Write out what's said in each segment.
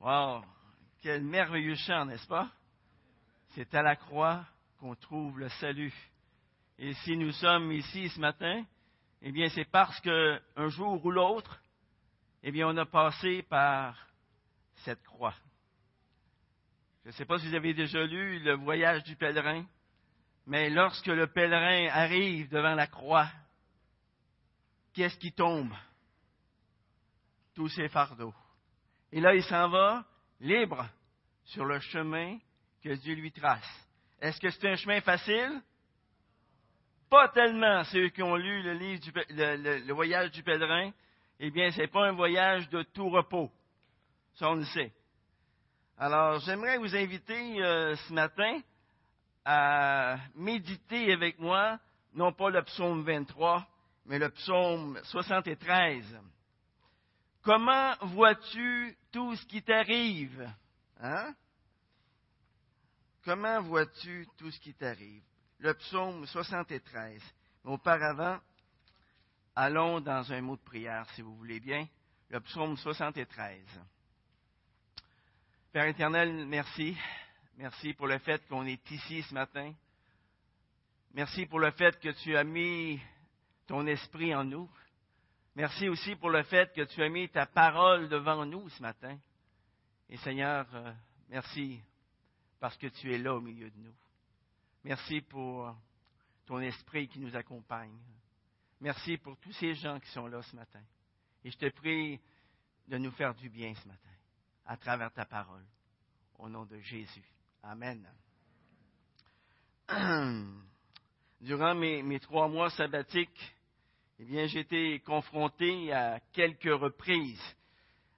Wow! Quel merveilleux chant, n'est-ce pas? C'est à la croix qu'on trouve le salut. Et si nous sommes ici ce matin, eh bien, c'est parce qu'un jour ou l'autre, eh bien, on a passé par cette croix. Je ne sais pas si vous avez déjà lu le voyage du pèlerin, mais lorsque le pèlerin arrive devant la croix, qu'est-ce qui tombe? Tous ses fardeaux. Et là, il s'en va libre sur le chemin que Dieu lui trace. Est-ce que c'est un chemin facile? Pas tellement. Ceux qui ont lu le livre du, le, voyage du pèlerin, eh bien, ce n'est pas un voyage de tout repos. Ça, on le sait. Alors, j'aimerais vous inviter euh, ce matin à méditer avec moi, non pas le psaume 23, mais le psaume 73. Comment vois-tu tout ce qui t'arrive? Hein? Comment vois-tu tout ce qui t'arrive? Le psaume 73. auparavant, allons dans un mot de prière, si vous voulez bien. Le psaume 73. Père éternel, merci. Merci pour le fait qu'on est ici ce matin. Merci pour le fait que tu as mis ton esprit en nous. Merci aussi pour le fait que tu as mis ta parole devant nous ce matin. Et Seigneur, euh, merci parce que tu es là au milieu de nous. Merci pour ton esprit qui nous accompagne. Merci pour tous ces gens qui sont là ce matin. Et je te prie de nous faire du bien ce matin à travers ta parole. Au nom de Jésus. Amen. Durant mes, mes trois mois sabbatiques, eh bien, j'ai été confronté à quelques reprises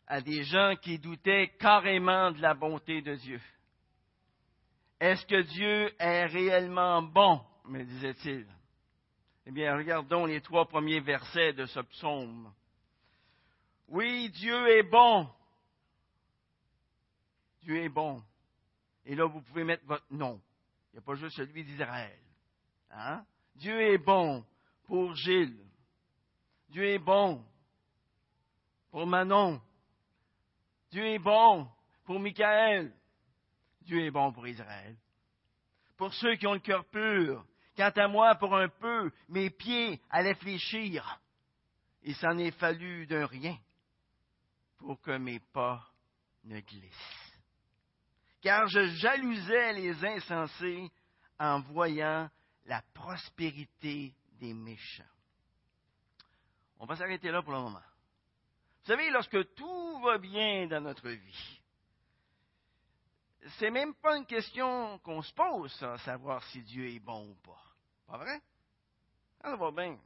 à des gens qui doutaient carrément de la bonté de Dieu. Est-ce que Dieu est réellement bon? me disait-il. Eh bien, regardons les trois premiers versets de ce psaume. Oui, Dieu est bon. Dieu est bon. Et là, vous pouvez mettre votre nom. Il n'y a pas juste celui d'Israël. Hein? Dieu est bon pour Gilles. Dieu est bon pour Manon. Dieu est bon pour Michael. Dieu est bon pour Israël. Pour ceux qui ont le cœur pur, quant à moi, pour un peu, mes pieds allaient fléchir. Il s'en est fallu d'un rien pour que mes pas ne glissent. Car je jalousais les insensés en voyant la prospérité des méchants. On va s'arrêter là pour le moment. Vous savez, lorsque tout va bien dans notre vie, c'est même pas une question qu'on se pose, ça, savoir si Dieu est bon ou pas. Pas vrai? Ça va bien.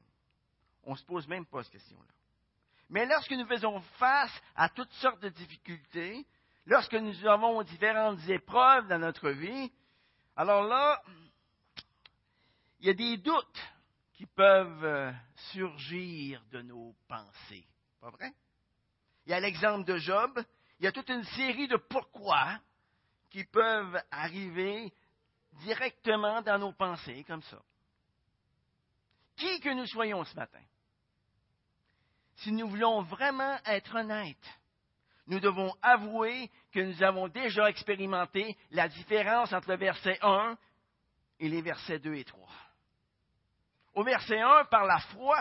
On se pose même pas cette question-là. Mais lorsque nous faisons face à toutes sortes de difficultés, lorsque nous avons différentes épreuves dans notre vie, alors là, il y a des doutes qui peuvent euh, surgir de nos pensées. Pas vrai? Il y a l'exemple de Job. Il y a toute une série de pourquoi qui peuvent arriver directement dans nos pensées, comme ça. Qui que nous soyons ce matin, si nous voulons vraiment être honnêtes, nous devons avouer que nous avons déjà expérimenté la différence entre le verset 1 et les versets 2 et 3. Au verset 1, par la foi,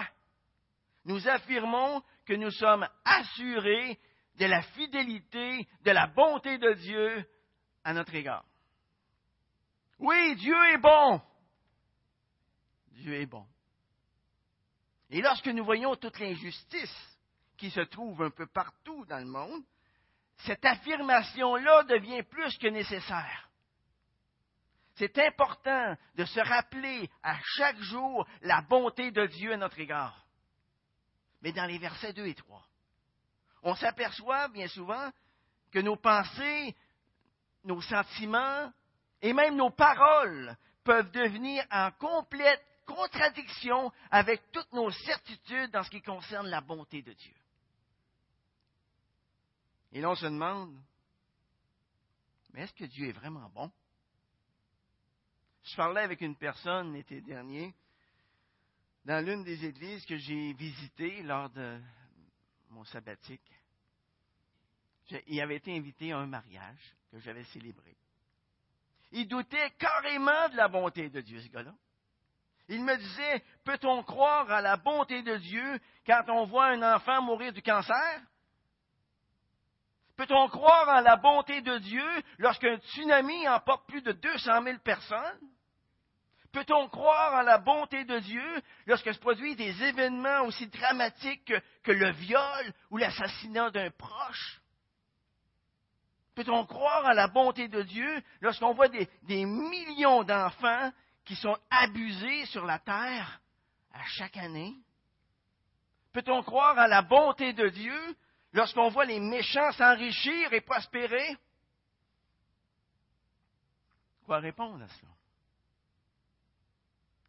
nous affirmons que nous sommes assurés de la fidélité, de la bonté de Dieu à notre égard. Oui, Dieu est bon. Dieu est bon. Et lorsque nous voyons toute l'injustice qui se trouve un peu partout dans le monde, cette affirmation-là devient plus que nécessaire. C'est important de se rappeler à chaque jour la bonté de Dieu à notre égard. Mais dans les versets 2 et 3, on s'aperçoit bien souvent que nos pensées, nos sentiments et même nos paroles peuvent devenir en complète contradiction avec toutes nos certitudes dans ce qui concerne la bonté de Dieu. Et l'on se demande, mais est-ce que Dieu est vraiment bon? Je parlais avec une personne l'été dernier dans l'une des églises que j'ai visitées lors de mon sabbatique. il avait été invité à un mariage que j'avais célébré. Il doutait carrément de la bonté de Dieu, ce gars-là. Il me disait, peut-on croire à la bonté de Dieu quand on voit un enfant mourir du cancer? Peut-on croire en la bonté de Dieu lorsqu'un tsunami emporte plus de 200 000 personnes? Peut-on croire en la bonté de Dieu lorsque se produisent des événements aussi dramatiques que, le viol ou l'assassinat d'un proche? Peut-on croire à la bonté de Dieu lorsqu'on voit des, millions d'enfants qui sont abusés sur la terre à chaque année? Peut-on croire à la bonté de Dieu lorsqu'on voit les méchants s'enrichir et prospérer? Quoi répondre à cela?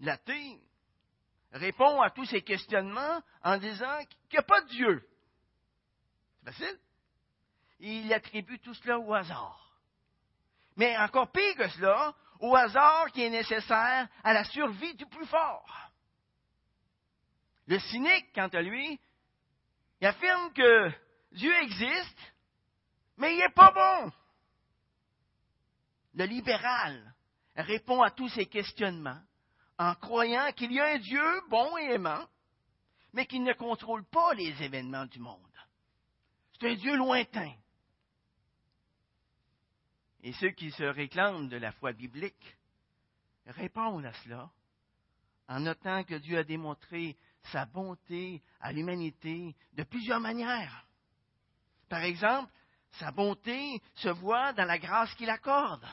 L'athée répond à tous ces questionnements en disant qu'il n'y a pas de Dieu. C'est facile il attribue tout cela au hasard. Mais encore pire que cela, au hasard qui est nécessaire à la survie du plus fort. Le cynique, quant à lui, il affirme que Dieu existe, mais il n'est pas bon. Le libéral répond à tous ces questionnements en croyant qu'il y a un Dieu bon et aimant, mais qui ne contrôle pas les événements du monde. C'est un Dieu lointain, et ceux qui se réclament de la foi biblique répondent à cela en notant que Dieu a démontré sa bonté à l'humanité de plusieurs manières. Par exemple, sa bonté se voit dans la grâce qu'il accorde.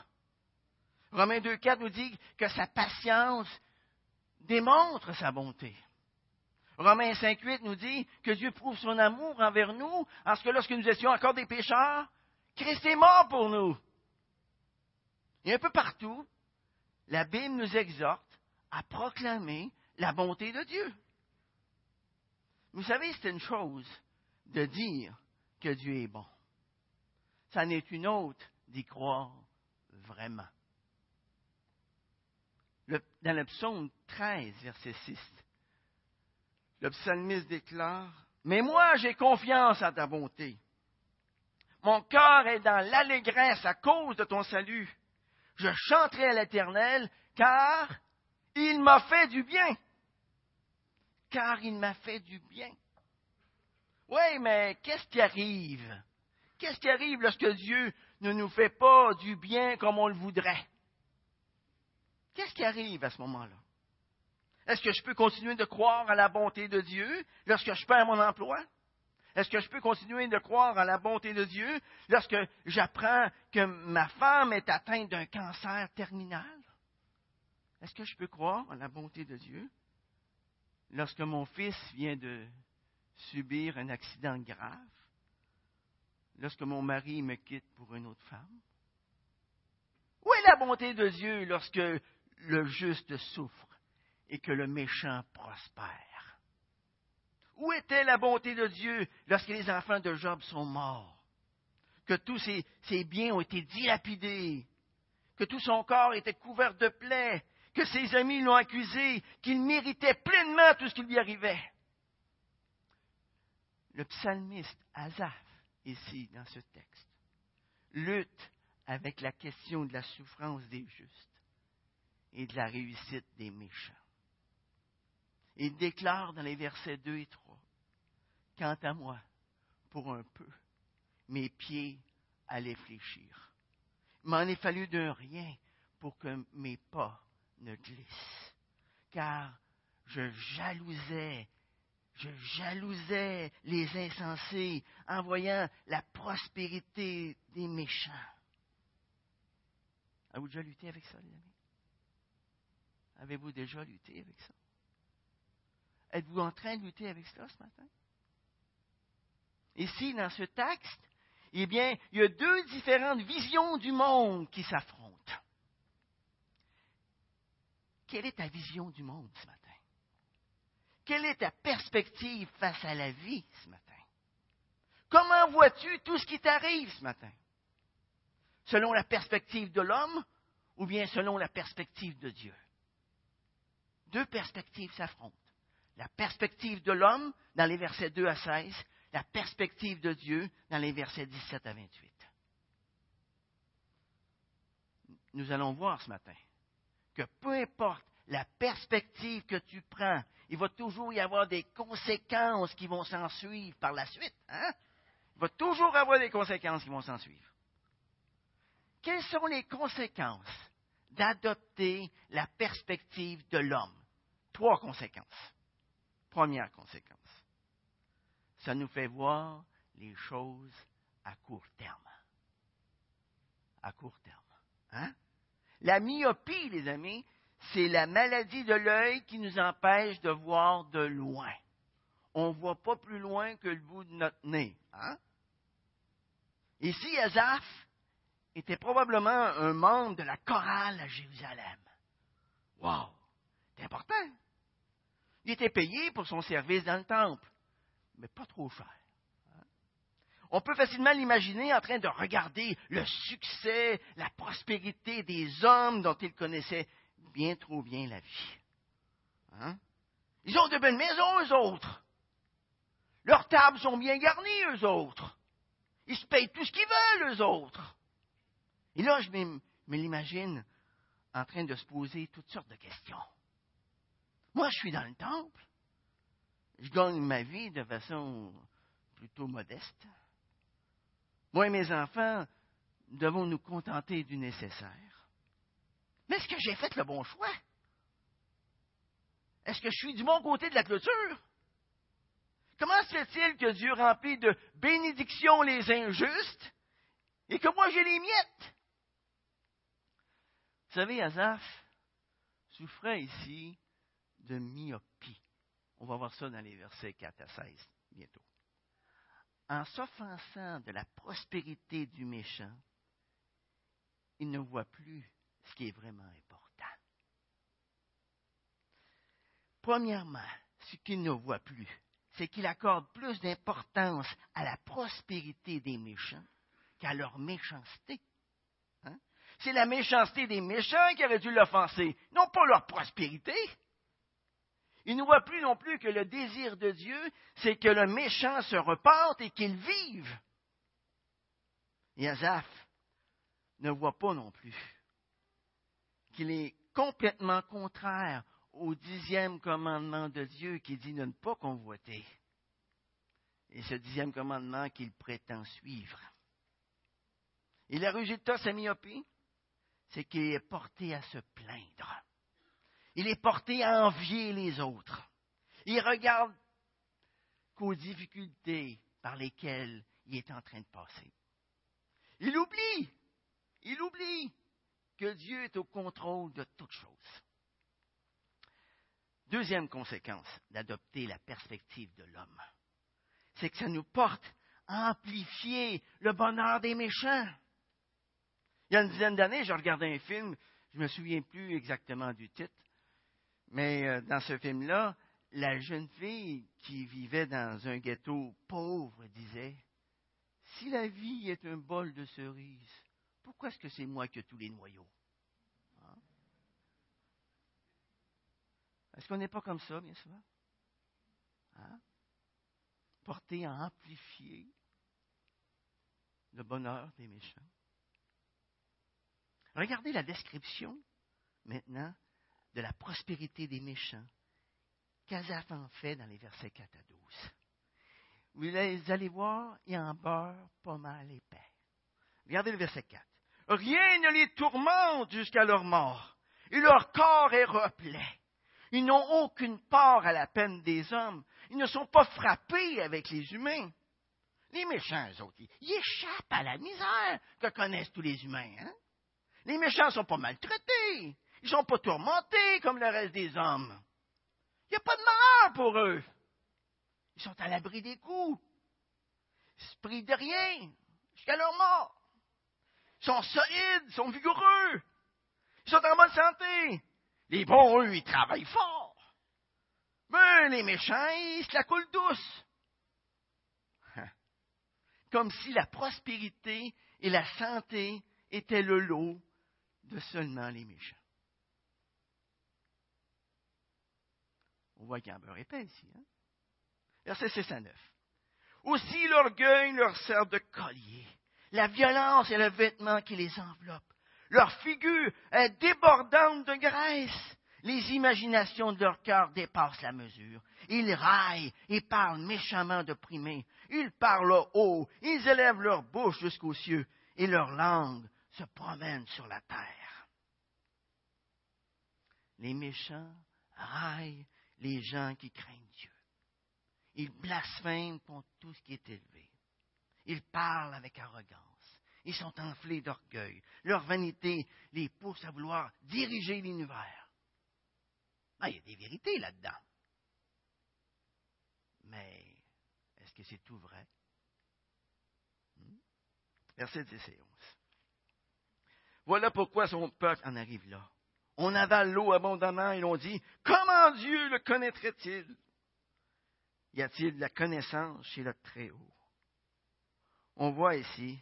Romains 2.4 nous dit que sa patience démontre sa bonté. Romains 5.8 nous dit que Dieu prouve son amour envers nous en ce que lorsque nous étions encore des pécheurs, Christ est mort pour nous. Et un peu partout, la Bible nous exhorte à proclamer la bonté de Dieu. Vous savez, c'est une chose de dire que Dieu est bon. Ça n'est une autre d'y croire vraiment. Dans le psaume 13, verset 6, le psalmiste déclare, Mais moi j'ai confiance en ta bonté. Mon cœur est dans l'allégresse à cause de ton salut je chanterai à l'Éternel, car il m'a fait du bien. Car il m'a fait du bien. Oui, mais qu'est-ce qui arrive? Qu'est-ce qui arrive lorsque Dieu ne nous fait pas du bien comme on le voudrait? Qu'est-ce qui arrive à ce moment-là? Est-ce que je peux continuer de croire à la bonté de Dieu lorsque je perds mon emploi? Est-ce que je peux continuer de croire à la bonté de Dieu lorsque j'apprends que ma femme est atteinte d'un cancer terminal? Est-ce que je peux croire à la bonté de Dieu lorsque mon fils vient de subir un accident grave? Lorsque mon mari me quitte pour une autre femme? Où est la bonté de Dieu lorsque le juste souffre et que le méchant prospère? Où était la bonté de Dieu lorsque les enfants de Job sont morts? Que tous ses, biens ont été dilapidés, que tout son corps était couvert de plaies, que ses amis l'ont accusé, qu'il méritait pleinement tout ce qui lui arrivait. Le psalmiste Azaph, ici dans ce texte, lutte avec la question de la souffrance des justes et de la réussite des méchants. Il déclare dans les versets 2 et 3, Quant à moi, pour un peu, mes pieds allaient fléchir. Il m'en est fallu d'un rien pour que mes pas ne glissent. Car je jalousais, je jalousais les insensés en voyant la prospérité des méchants. Avez-vous déjà lutté avec ça, les amis? Avez-vous déjà lutté avec ça? Êtes-vous en train de lutter avec cela ce matin? Ici, dans ce texte, eh bien, il y a deux différentes visions du monde qui s'affrontent. Quelle est ta vision du monde ce matin? Quelle est ta perspective face à la vie ce matin? Comment vois-tu tout ce qui t'arrive ce matin? Selon la perspective de l'homme ou bien selon la perspective de Dieu? Deux perspectives s'affrontent. La perspective de l'homme, dans les versets 2 à 16, la perspective de Dieu dans les versets 17 à 28. Nous allons voir ce matin que peu importe la perspective que tu prends, il va toujours y avoir des conséquences qui vont s'en suivre par la suite. Hein? Il va toujours avoir des conséquences qui vont s'en suivre. Quelles sont les conséquences d'adopter la perspective de l'homme? Trois conséquences. Première conséquence, ça nous fait voir les choses à court terme. À court terme. Hein? La myopie, les amis, c'est la maladie de l'œil qui nous empêche de voir de loin. On ne voit pas plus loin que le bout de notre nez. Hein? Ici, Azaph était probablement un membre de la chorale à Jérusalem? Wow! C'est important. Il était payé pour son service dans le temple, mais pas trop cher. On peut facilement l'imaginer en train de regarder le succès, la prospérité des hommes dont il connaissait bien trop bien la vie. Hein? Ils ont de belles maisons, eux autres. Leurs tables sont bien garnies, eux autres. Ils se payent tout ce qu'ils veulent, eux autres. Et là, je me, l'imagine en train de se poser toutes sortes de questions. Moi, je suis dans le temple. Je gagne ma vie de façon plutôt modeste. Moi et mes enfants devons nous contenter du nécessaire. Mais est-ce que j'ai fait le bon choix? Est-ce que je suis du bon côté de la clôture? Comment se fait-il que Dieu remplit de bénédictions les injustes et que moi j'ai les miettes? Vous savez, Azaph souffrait ici de myopie. On va voir ça dans les versets 4 à 16 bientôt. En s'offensant de la prospérité du méchant, il ne voit plus ce qui est vraiment important. Premièrement, ce qu'il ne voit plus, c'est qu'il accorde plus d'importance à la prospérité des méchants qu'à leur méchanceté. Hein? C'est la méchanceté des méchants qui aurait dû l'offenser, non pas leur prospérité. Il ne voit plus non plus que le désir de Dieu, c'est que le méchant se reparte et qu'il vive. Et ne voit pas non plus qu'il est complètement contraire au dixième commandement de Dieu qui dit de ne pas convoiter. Et ce dixième commandement qu'il prétend suivre. Et le résultat sa myopie, c'est qu'il est porté à se plaindre. Il est porté à envier les autres. Il regarde qu'aux difficultés par lesquelles il est en train de passer. Il oublie, il oublie que Dieu est au contrôle de toutes choses. Deuxième conséquence d'adopter la perspective de l'homme, c'est que ça nous porte à amplifier le bonheur des méchants. Il y a une dizaine d'années, je regardais un film, je ne me souviens plus exactement du titre, mais euh, dans ce film-là, la jeune fille qui vivait dans un ghetto pauvre disait Si la vie est un bol de cerises, pourquoi est-ce que c'est moi qui ai tous les noyaux? Hein? Est-ce qu'on n'est pas comme ça, bien souvent? Hein? Porté à amplifier le bonheur des méchants. Regardez la description maintenant de la prospérité des méchants qu'Azaph en fait dans les versets 4 à 12. Vous allez voir, il en beurre pas mal épais. Regardez le verset 4. Rien ne les tourmente jusqu'à leur mort, et leur corps est replet. Ils n'ont aucune part à la peine des hommes. Ils ne sont pas frappés avec les humains. Les méchants, eux autres, ils échappent à la misère que connaissent tous les humains. Hein? Les méchants ne sont pas maltraités. Ils ne sont pas tourmentés comme le reste des hommes. Il n'y a pas de malheur pour eux. Ils sont à l'abri des coups. Ils se privent de rien jusqu'à leur mort sont solides, sont vigoureux. Ils sont en bonne santé. Les bons, eux, ils travaillent fort. Mais les méchants, ils se la coulent douce. Comme si la prospérité et la santé étaient le lot de seulement les méchants. On voit qu'il y a un beurre épais ici. Hein? Verset 6 à 9. Aussi l'orgueil leur sert de collier. La violence est le vêtement qui les enveloppe. Leur figure est débordante de graisse. Les imaginations de leur cœur dépassent la mesure. Ils raillent et parlent méchamment d'opprimés. Ils parlent haut, ils élèvent leur bouche jusqu'aux cieux, et leur langue se promène sur la terre. Les méchants raillent les gens qui craignent Dieu. Ils blasphèment contre tout ce qui est élevé. Ils parlent avec arrogance. Ils sont enflés d'orgueil. Leur vanité les pousse à vouloir diriger l'univers. Ah, il y a des vérités là-dedans. Mais est-ce que c'est tout vrai? Hmm? Verset 10 et 11. Voilà pourquoi son peuple en arrive là. On avale l'eau abondamment et l'on dit, comment Dieu le connaîtrait-il? Y a-t-il de la connaissance chez le Très-Haut? On voit ici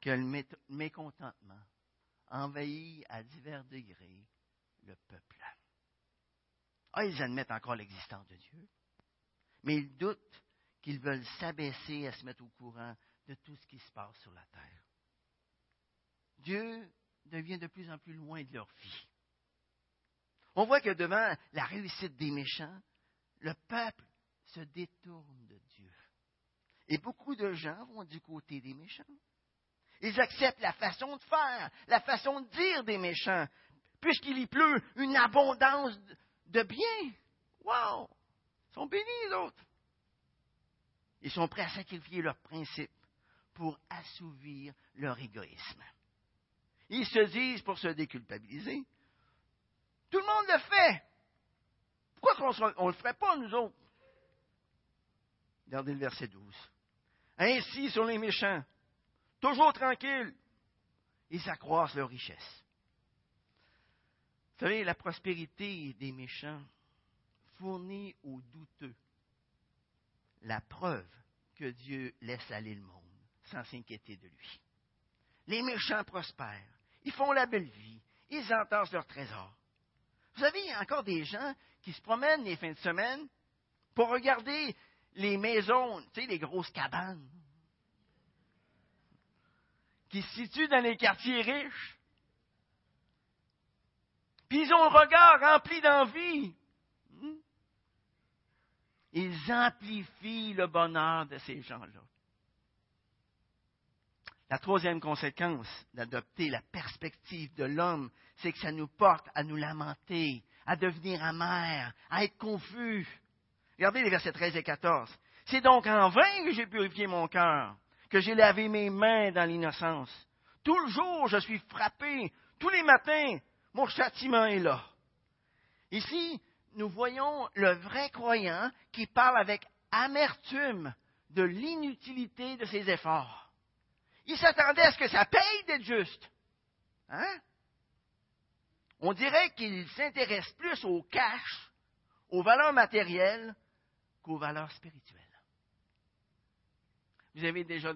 que le mécontentement envahit à divers degrés le peuple. Ah, ils admettent encore l'existence de Dieu, mais ils doutent qu'ils veulent s'abaisser à se mettre au courant de tout ce qui se passe sur la terre. Dieu devient de plus en plus loin de leur vie. On voit que devant la réussite des méchants, le peuple se détourne de Dieu. Et beaucoup de gens vont du côté des méchants. Ils acceptent la façon de faire, la façon de dire des méchants, puisqu'il y pleut une abondance de bien. Wow! Ils sont bénis, les autres. Ils sont prêts à sacrifier leurs principes pour assouvir leur égoïsme. Ils se disent pour se déculpabiliser. Tout le monde le fait. Pourquoi on ne le ferait pas, nous autres? Regardez le verset 12. Ainsi sont les méchants, toujours tranquilles, ils accroissent leur richesse. Vous savez, la prospérité des méchants fournit aux douteux la preuve que Dieu laisse aller le monde sans s'inquiéter de lui. Les méchants prospèrent, ils font la belle vie, ils entassent leurs trésors. Vous savez, il y a encore des gens qui se promènent les fins de semaine pour regarder les maisons, tu sais, les grosses cabanes, qui se situent dans les quartiers riches, puis ils ont un regard rempli d'envie. Hmm? Ils amplifient le bonheur de ces gens-là. La troisième conséquence d'adopter la perspective de l'homme, c'est que ça nous porte à nous lamenter, à devenir amers, à être confus. Regardez les versets 13 et 14. C'est donc en vain que j'ai purifié mon cœur, que j'ai lavé mes mains dans l'innocence. Tout le jour, je suis frappé. Tous les matins, mon châtiment est là. Ici, nous voyons le vrai croyant qui parle avec amertume de l'inutilité de ses efforts. Il s'attendait à ce que ça paye d'être juste. Hein? On dirait qu'il s'intéresse plus au cash, aux valeurs matérielles, qu'aux valeurs spirituelles. Vous avez déjà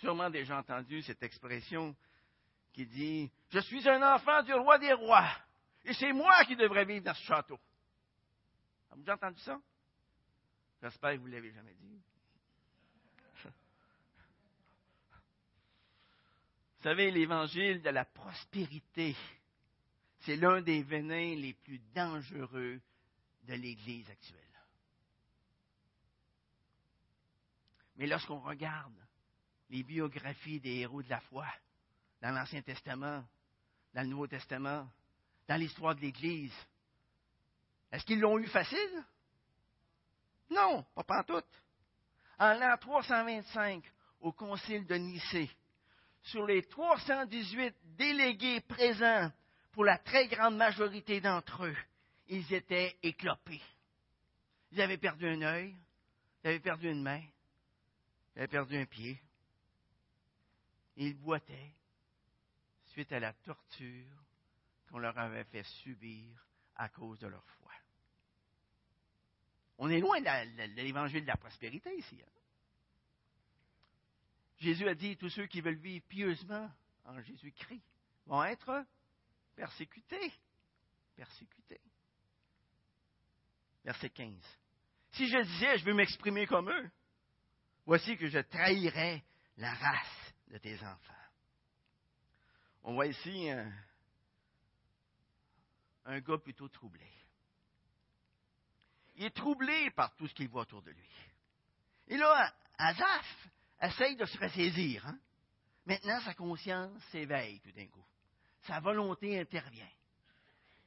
sûrement déjà entendu cette expression qui dit Je suis un enfant du roi des rois, et c'est moi qui devrais vivre dans ce château. Avez-vous déjà entendu ça? J'espère que vous ne l'avez jamais dit. Vous savez, l'évangile de la prospérité, c'est l'un des venins les plus dangereux de l'Église actuelle. Mais lorsqu'on regarde les biographies des héros de la foi, dans l'Ancien Testament, dans le Nouveau Testament, dans l'histoire de l'Église. Est-ce qu'ils l'ont eu facile? Non, pas en tout. En l'an 325, au concile de Nicée, sur les 318 délégués présents, pour la très grande majorité d'entre eux, ils étaient éclopés. Ils avaient perdu un œil, ils avaient perdu une main, ils avaient perdu un pied. Ils boitaient, suite à la torture qu'on leur avait fait subir à cause de leur foi. On est loin de l'évangile de la prospérité ici. Hein. Jésus a dit tous ceux qui veulent vivre pieusement en Jésus-Christ vont être persécutés. Persécutés. Verset 15. Si je disais, je veux m'exprimer comme eux, Voici que je trahirai la race de tes enfants. On voit ici un, un gars plutôt troublé. Il est troublé par tout ce qu'il voit autour de lui. Et là, Azaf essaye de se ressaisir. Hein? Maintenant, sa conscience s'éveille tout d'un coup. Sa volonté intervient.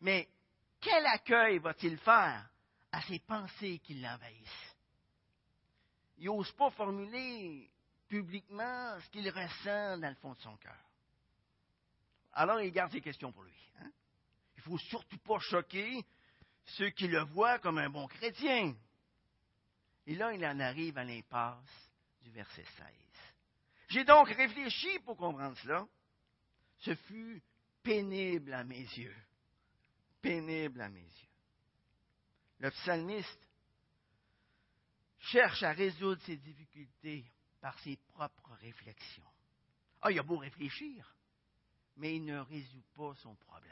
Mais quel accueil va-t-il faire à ces pensées qui l'envahissent? Il n'ose pas formuler publiquement ce qu'il ressent dans le fond de son cœur. Alors il garde ses questions pour lui. Hein? Il ne faut surtout pas choquer ceux qui le voient comme un bon chrétien. Et là, il en arrive à l'impasse du verset 16. J'ai donc réfléchi pour comprendre cela. Ce fut pénible à mes yeux. Pénible à mes yeux. Le psalmiste cherche à résoudre ses difficultés par ses propres réflexions. Ah, il a beau réfléchir, mais il ne résout pas son problème.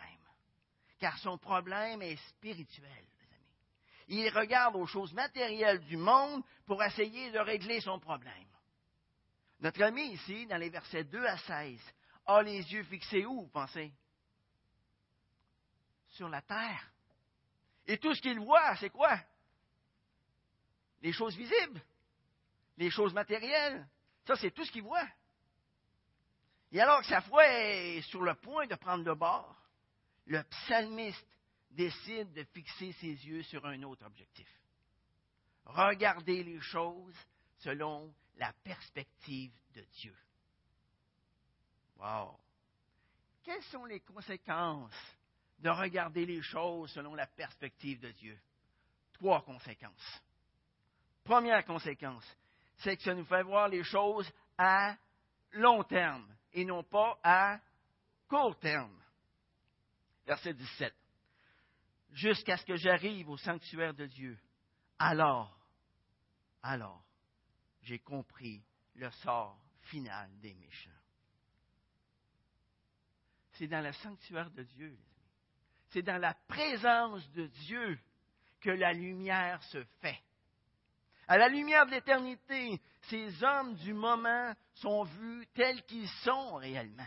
Car son problème est spirituel, les amis. Il regarde aux choses matérielles du monde pour essayer de régler son problème. Notre ami ici, dans les versets 2 à 16, a les yeux fixés où, vous pensez? Sur la terre. Et tout ce qu'il voit, c'est quoi? Les choses visibles, les choses matérielles. Ça, c'est tout ce qu'il voit. Et alors que sa foi est sur le point de prendre le bord, le psalmiste décide de fixer ses yeux sur un autre objectif. Regarder les choses selon la perspective de Dieu. Wow! Quelles sont les conséquences de regarder les choses selon la perspective de Dieu? Trois conséquences. Première conséquence, c'est que ça nous fait voir les choses à long terme et non pas à court terme. Verset 17. Jusqu'à ce que j'arrive au sanctuaire de Dieu. Alors, alors, j'ai compris le sort final des méchants. C'est dans le sanctuaire de Dieu. C'est dans la présence de Dieu que la lumière se fait. À la lumière de l'éternité, ces hommes du moment sont vus tels qu'ils sont réellement.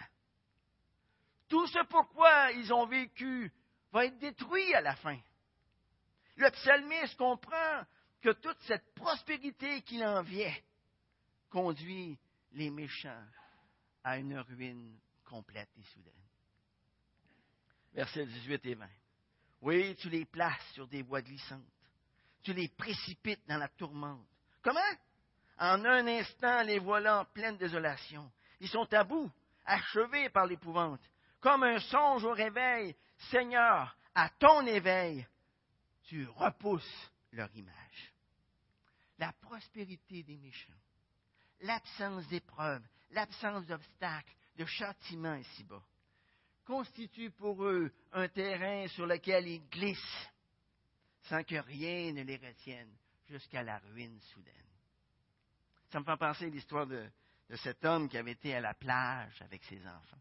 Tout ce pourquoi ils ont vécu va être détruit à la fin. Le psalmiste comprend que toute cette prospérité qu'il enviait conduit les méchants à une ruine complète et soudaine. Versets 18 et 20. Oui, tu les places sur des voies glissantes. Tu les précipites dans la tourmente. Comment? En un instant, les voilà en pleine désolation. Ils sont à bout, achevés par l'épouvante. Comme un songe au réveil, Seigneur, à ton éveil, tu repousses leur image. La prospérité des méchants l'absence d'épreuves, l'absence d'obstacles, de châtiments ici-bas, constitue pour eux un terrain sur lequel ils glissent sans que rien ne les retienne jusqu'à la ruine soudaine. Ça me fait penser à l'histoire de, cet homme qui avait été à la plage avec ses enfants.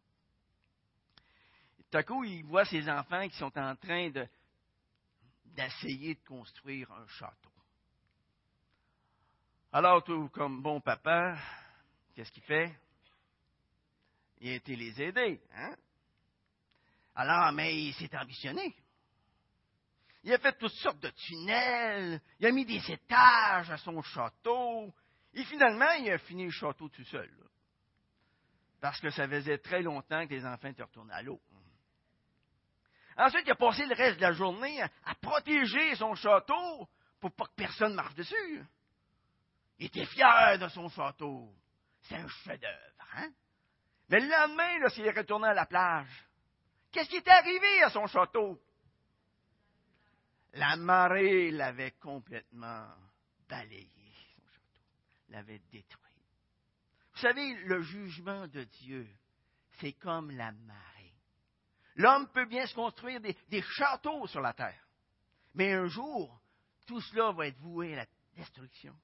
tout à coup, il voit ses enfants qui sont en train d'essayer de construire un château. Alors, tout comme bon papa, qu'est-ce qu'il fait? Il a été les aider. Hein? Alors, mais il s'est ambitionné. Il a fait toutes sortes de tunnels, il a mis des étages à son château, et finalement, il a fini le château tout seul. parce que ça faisait très longtemps que les enfants étaient retournés à l'eau. Ensuite, il a passé le reste de la journée à protéger son château pour pas que personne marche dessus. Il était fier de son château. C'est un chef-d'œuvre, hein? Mais le lendemain, lorsqu'il est retourné à la plage, qu'est-ce qui est arrivé à son château? La marée l'avait complètement balayé, son château, l'avait détruit. Vous savez, le jugement de Dieu, c'est comme la marée. L'homme peut bien se construire des, des, châteaux sur la terre, mais un jour, tout cela va être voué à la destruction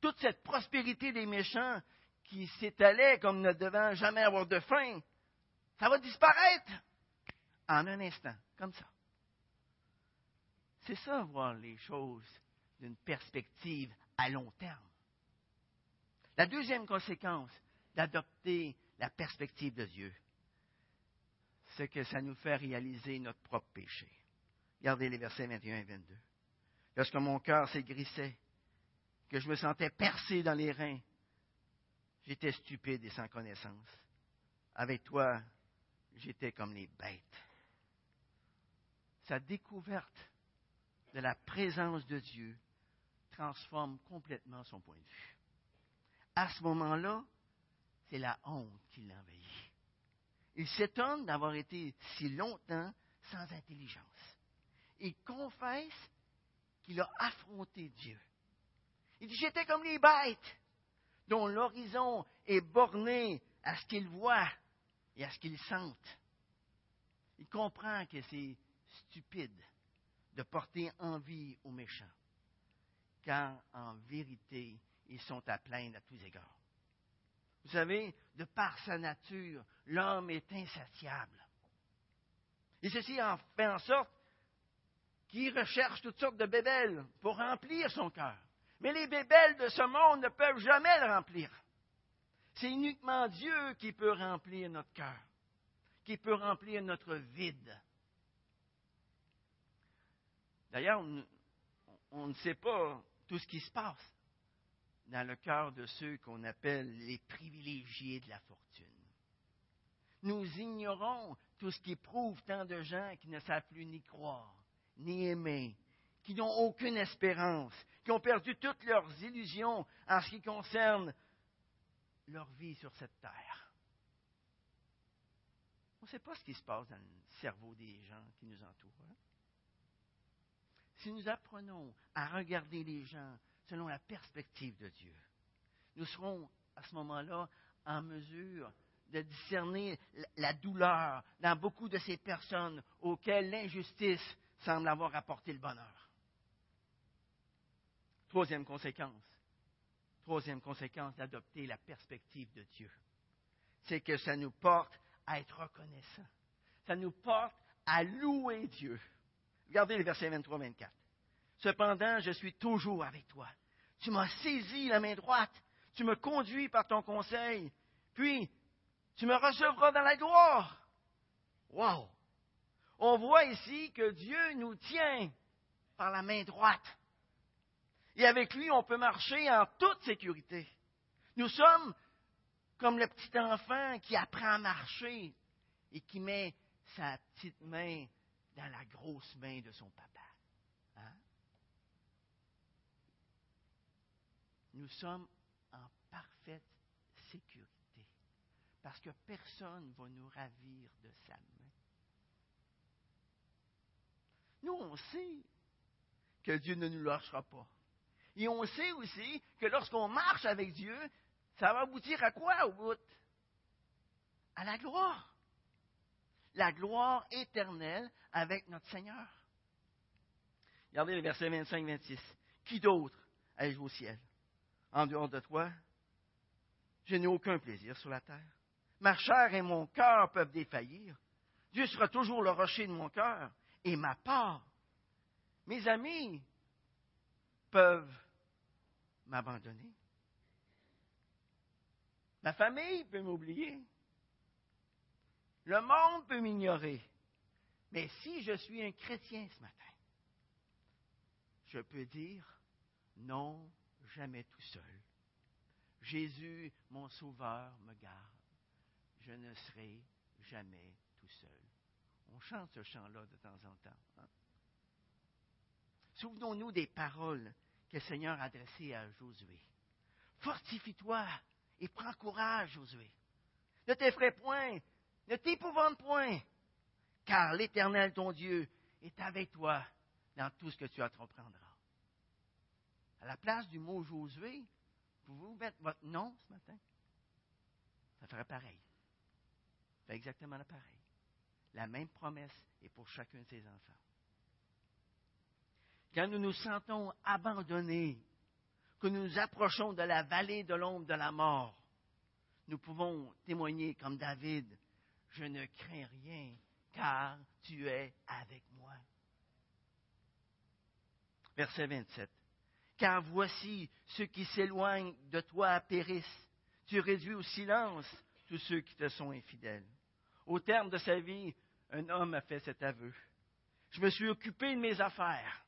toute cette prospérité des méchants qui s'étalait comme ne devant jamais avoir de fin, ça va disparaître en un instant, comme ça. C'est ça, voir les choses d'une perspective à long terme. La deuxième conséquence d'adopter la perspective de Dieu, c'est que ça nous fait réaliser notre propre péché. Regardez les versets 21 et 22. Lorsque mon cœur s'aigrissait, que je me sentais percé dans les reins, j'étais stupide et sans connaissance. Avec toi, j'étais comme les bêtes. Sa découverte de la présence de Dieu transforme complètement son point de vue. À ce moment-là, c'est la honte qui l'envahit. Il s'étonne d'avoir été si longtemps sans intelligence. Il confesse qu'il a affronté Dieu. Il dit, j'étais comme les bêtes dont l'horizon est borné à ce qu'ils voient et à ce qu'ils sentent. Il comprend que c'est stupide de porter envie aux méchants, car en vérité, ils sont à plaindre à tous égards. Vous savez, de par sa nature, l'homme est insatiable. Et ceci en fait en sorte qu'il recherche toutes sortes de bébelles pour remplir son cœur. Mais les bébelles de ce monde ne peuvent jamais le remplir. C'est uniquement Dieu qui peut remplir notre cœur, qui peut remplir notre vide. D'ailleurs, on, ne sait pas tout ce qui se passe dans le cœur de ceux qu'on appelle les privilégiés de la fortune. Nous ignorons tout ce qui prouve tant de gens qui ne savent plus ni croire, ni aimer, qui n'ont aucune espérance, qui ont perdu toutes leurs illusions en ce qui concerne leur vie sur cette terre. On ne sait pas ce qui se passe dans le cerveau des gens qui nous entourent. Hein. Si nous apprenons à regarder les gens selon la perspective de Dieu. Nous serons à ce moment-là en mesure de discerner la douleur dans beaucoup de ces personnes auxquelles l'injustice semble avoir apporté le bonheur. Troisième conséquence, troisième conséquence d'adopter la perspective de Dieu, c'est que ça nous porte à être reconnaissants. Ça nous porte à louer Dieu. Regardez les versets 23-24. Cependant, je suis toujours avec toi. Tu m'as saisi la main droite. Tu me conduis par ton conseil. Puis, tu me recevras dans la gloire. Wow! On voit ici que Dieu nous tient par la main droite. Et avec lui, on peut marcher en toute sécurité. Nous sommes comme le petit enfant qui apprend à marcher et qui met sa petite main dans la grosse main de son papa. nous sommes en parfaite sécurité parce que personne ne va nous ravir de sa main. Nous, on sait que Dieu ne nous lâchera pas. Et on sait aussi que lorsqu'on marche avec Dieu, ça va aboutir à quoi au bout? À la gloire. La gloire éternelle avec notre Seigneur. Regardez le verset 25-26. Qui d'autre ai-je au ciel? en dehors de toi, je n'ai aucun plaisir sur la terre. Ma chair et mon cœur peuvent défaillir. Dieu sera toujours le rocher de mon cœur et ma part. Mes amis peuvent m'abandonner. Ma famille peut m'oublier. Le monde peut m'ignorer. Mais si je suis un chrétien ce matin, je peux dire non jamais tout seul. Jésus, mon Sauveur, me garde. Je ne serai jamais tout seul. On chante ce chant-là de temps en temps. Hein? Souvenons-nous des paroles que le Seigneur a adressées à Josué. Fortifie-toi et prends courage, Josué. Ne t'effraie point, ne t'épouvante point, car l'Éternel, ton Dieu, est avec toi dans tout ce que tu entreprendras. À la place du mot Josué, pouvez-vous mettre votre nom ce matin? Ça ferait pareil. Ça fait exactement pareil. La même promesse est pour chacun de ses enfants. Quand nous nous sentons abandonnés, que nous nous approchons de la vallée de l'ombre de la mort, nous pouvons témoigner comme David, je ne crains rien, car tu es avec moi. Verset 27 car voici ceux qui s'éloignent de toi périssent. Tu réduis au silence tous ceux qui te sont infidèles. Au terme de sa vie, un homme a fait cet aveu. Je me suis occupé de mes affaires.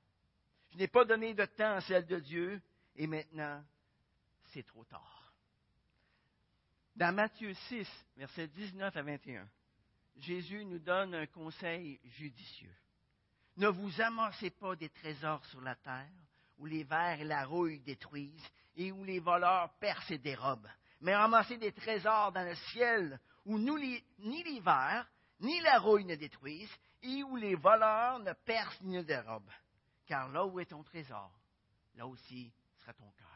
Je n'ai pas donné de temps à celle de Dieu, et maintenant, c'est trop tard. Dans Matthieu 6, versets 19 à 21, Jésus nous donne un conseil judicieux. Ne vous amassez pas des trésors sur la terre, où les vers et la rouille détruisent, et où les voleurs percent et dérobent. Mais amassez des trésors dans le ciel, où ni l'hiver, ni la rouille ne détruisent, et où les voleurs ne percent ni ne dérobent. Car là où est ton trésor, là aussi sera ton cœur.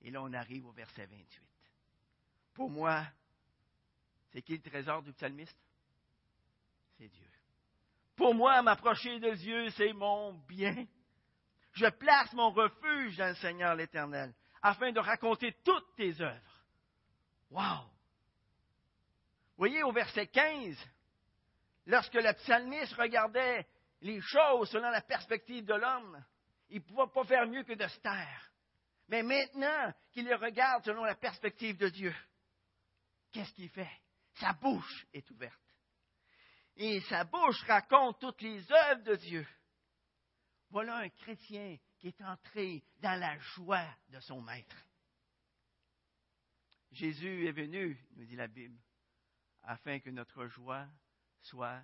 Et là, on arrive au verset 28. Pour moi, c'est qui le trésor du psalmiste? C'est Dieu. Pour moi, m'approcher de Dieu, c'est mon bien. Je place mon refuge dans le Seigneur l'Éternel, afin de raconter toutes tes œuvres. Wow! Voyez au verset 15, lorsque le psalmiste regardait les choses selon la perspective de l'homme, il ne pouvait pas faire mieux que de se taire. Mais maintenant qu'il les regarde selon la perspective de Dieu, qu'est-ce qu'il fait? Sa bouche est ouverte. Et sa bouche raconte toutes les œuvres de Dieu. Voilà un chrétien qui est entré dans la joie de son maître. Jésus est venu, nous dit la Bible, afin que notre joie soit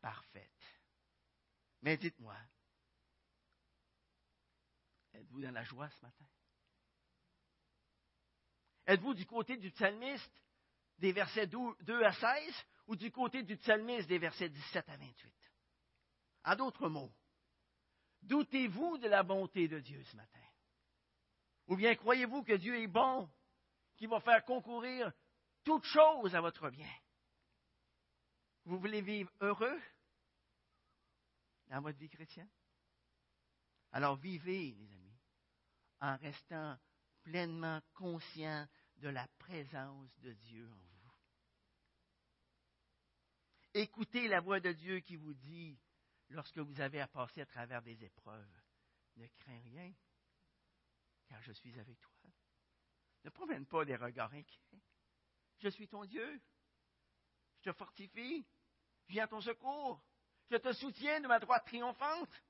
parfaite. Mais dites-moi, êtes-vous dans la joie ce matin? Êtes-vous du côté du psalmiste des versets 2 à 16 ou du côté du psalmiste des versets 17 à 28? En d'autres mots, doutez-vous de la bonté de Dieu ce matin? Ou bien croyez-vous que Dieu est bon, qu'il va faire concourir toutes choses à votre bien? Vous voulez vivre heureux dans votre vie chrétienne? Alors vivez, les amis, en restant pleinement conscient de la présence de Dieu en vous. Écoutez la voix de Dieu qui vous dit, lorsque vous avez à passer à travers des épreuves, ne crains rien, car je suis avec toi. Ne promène pas des regards inquiets. Je suis ton Dieu. Je te fortifie. Je viens à ton secours. Je te soutiens de ma droite triomphante.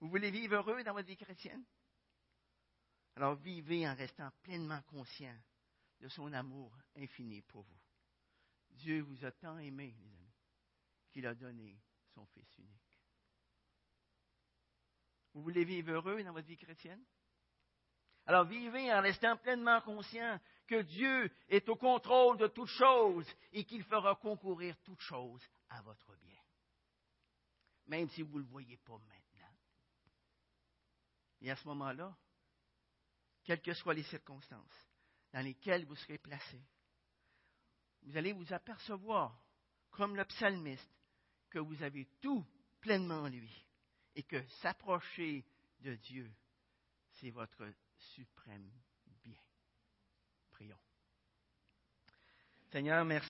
Vous voulez vivre heureux dans votre vie chrétienne? Alors vivez en restant pleinement conscient de son amour infini pour vous. Dieu vous a tant aimé, les amis, qu'il a donné son Fils unique. Vous voulez vivre heureux dans votre vie chrétienne? Alors vivez en restant pleinement conscient que Dieu est au contrôle de toutes choses et qu'il fera concourir toutes choses à votre bien. Même si vous ne le voyez pas maintenant. Et à ce moment-là, quelles que soient les circonstances dans lesquelles vous serez placé, vous allez vous apercevoir, comme le psalmiste, que vous avez tout pleinement en lui et que s'approcher de Dieu, c'est votre suprême bien. Prions. Seigneur, merci.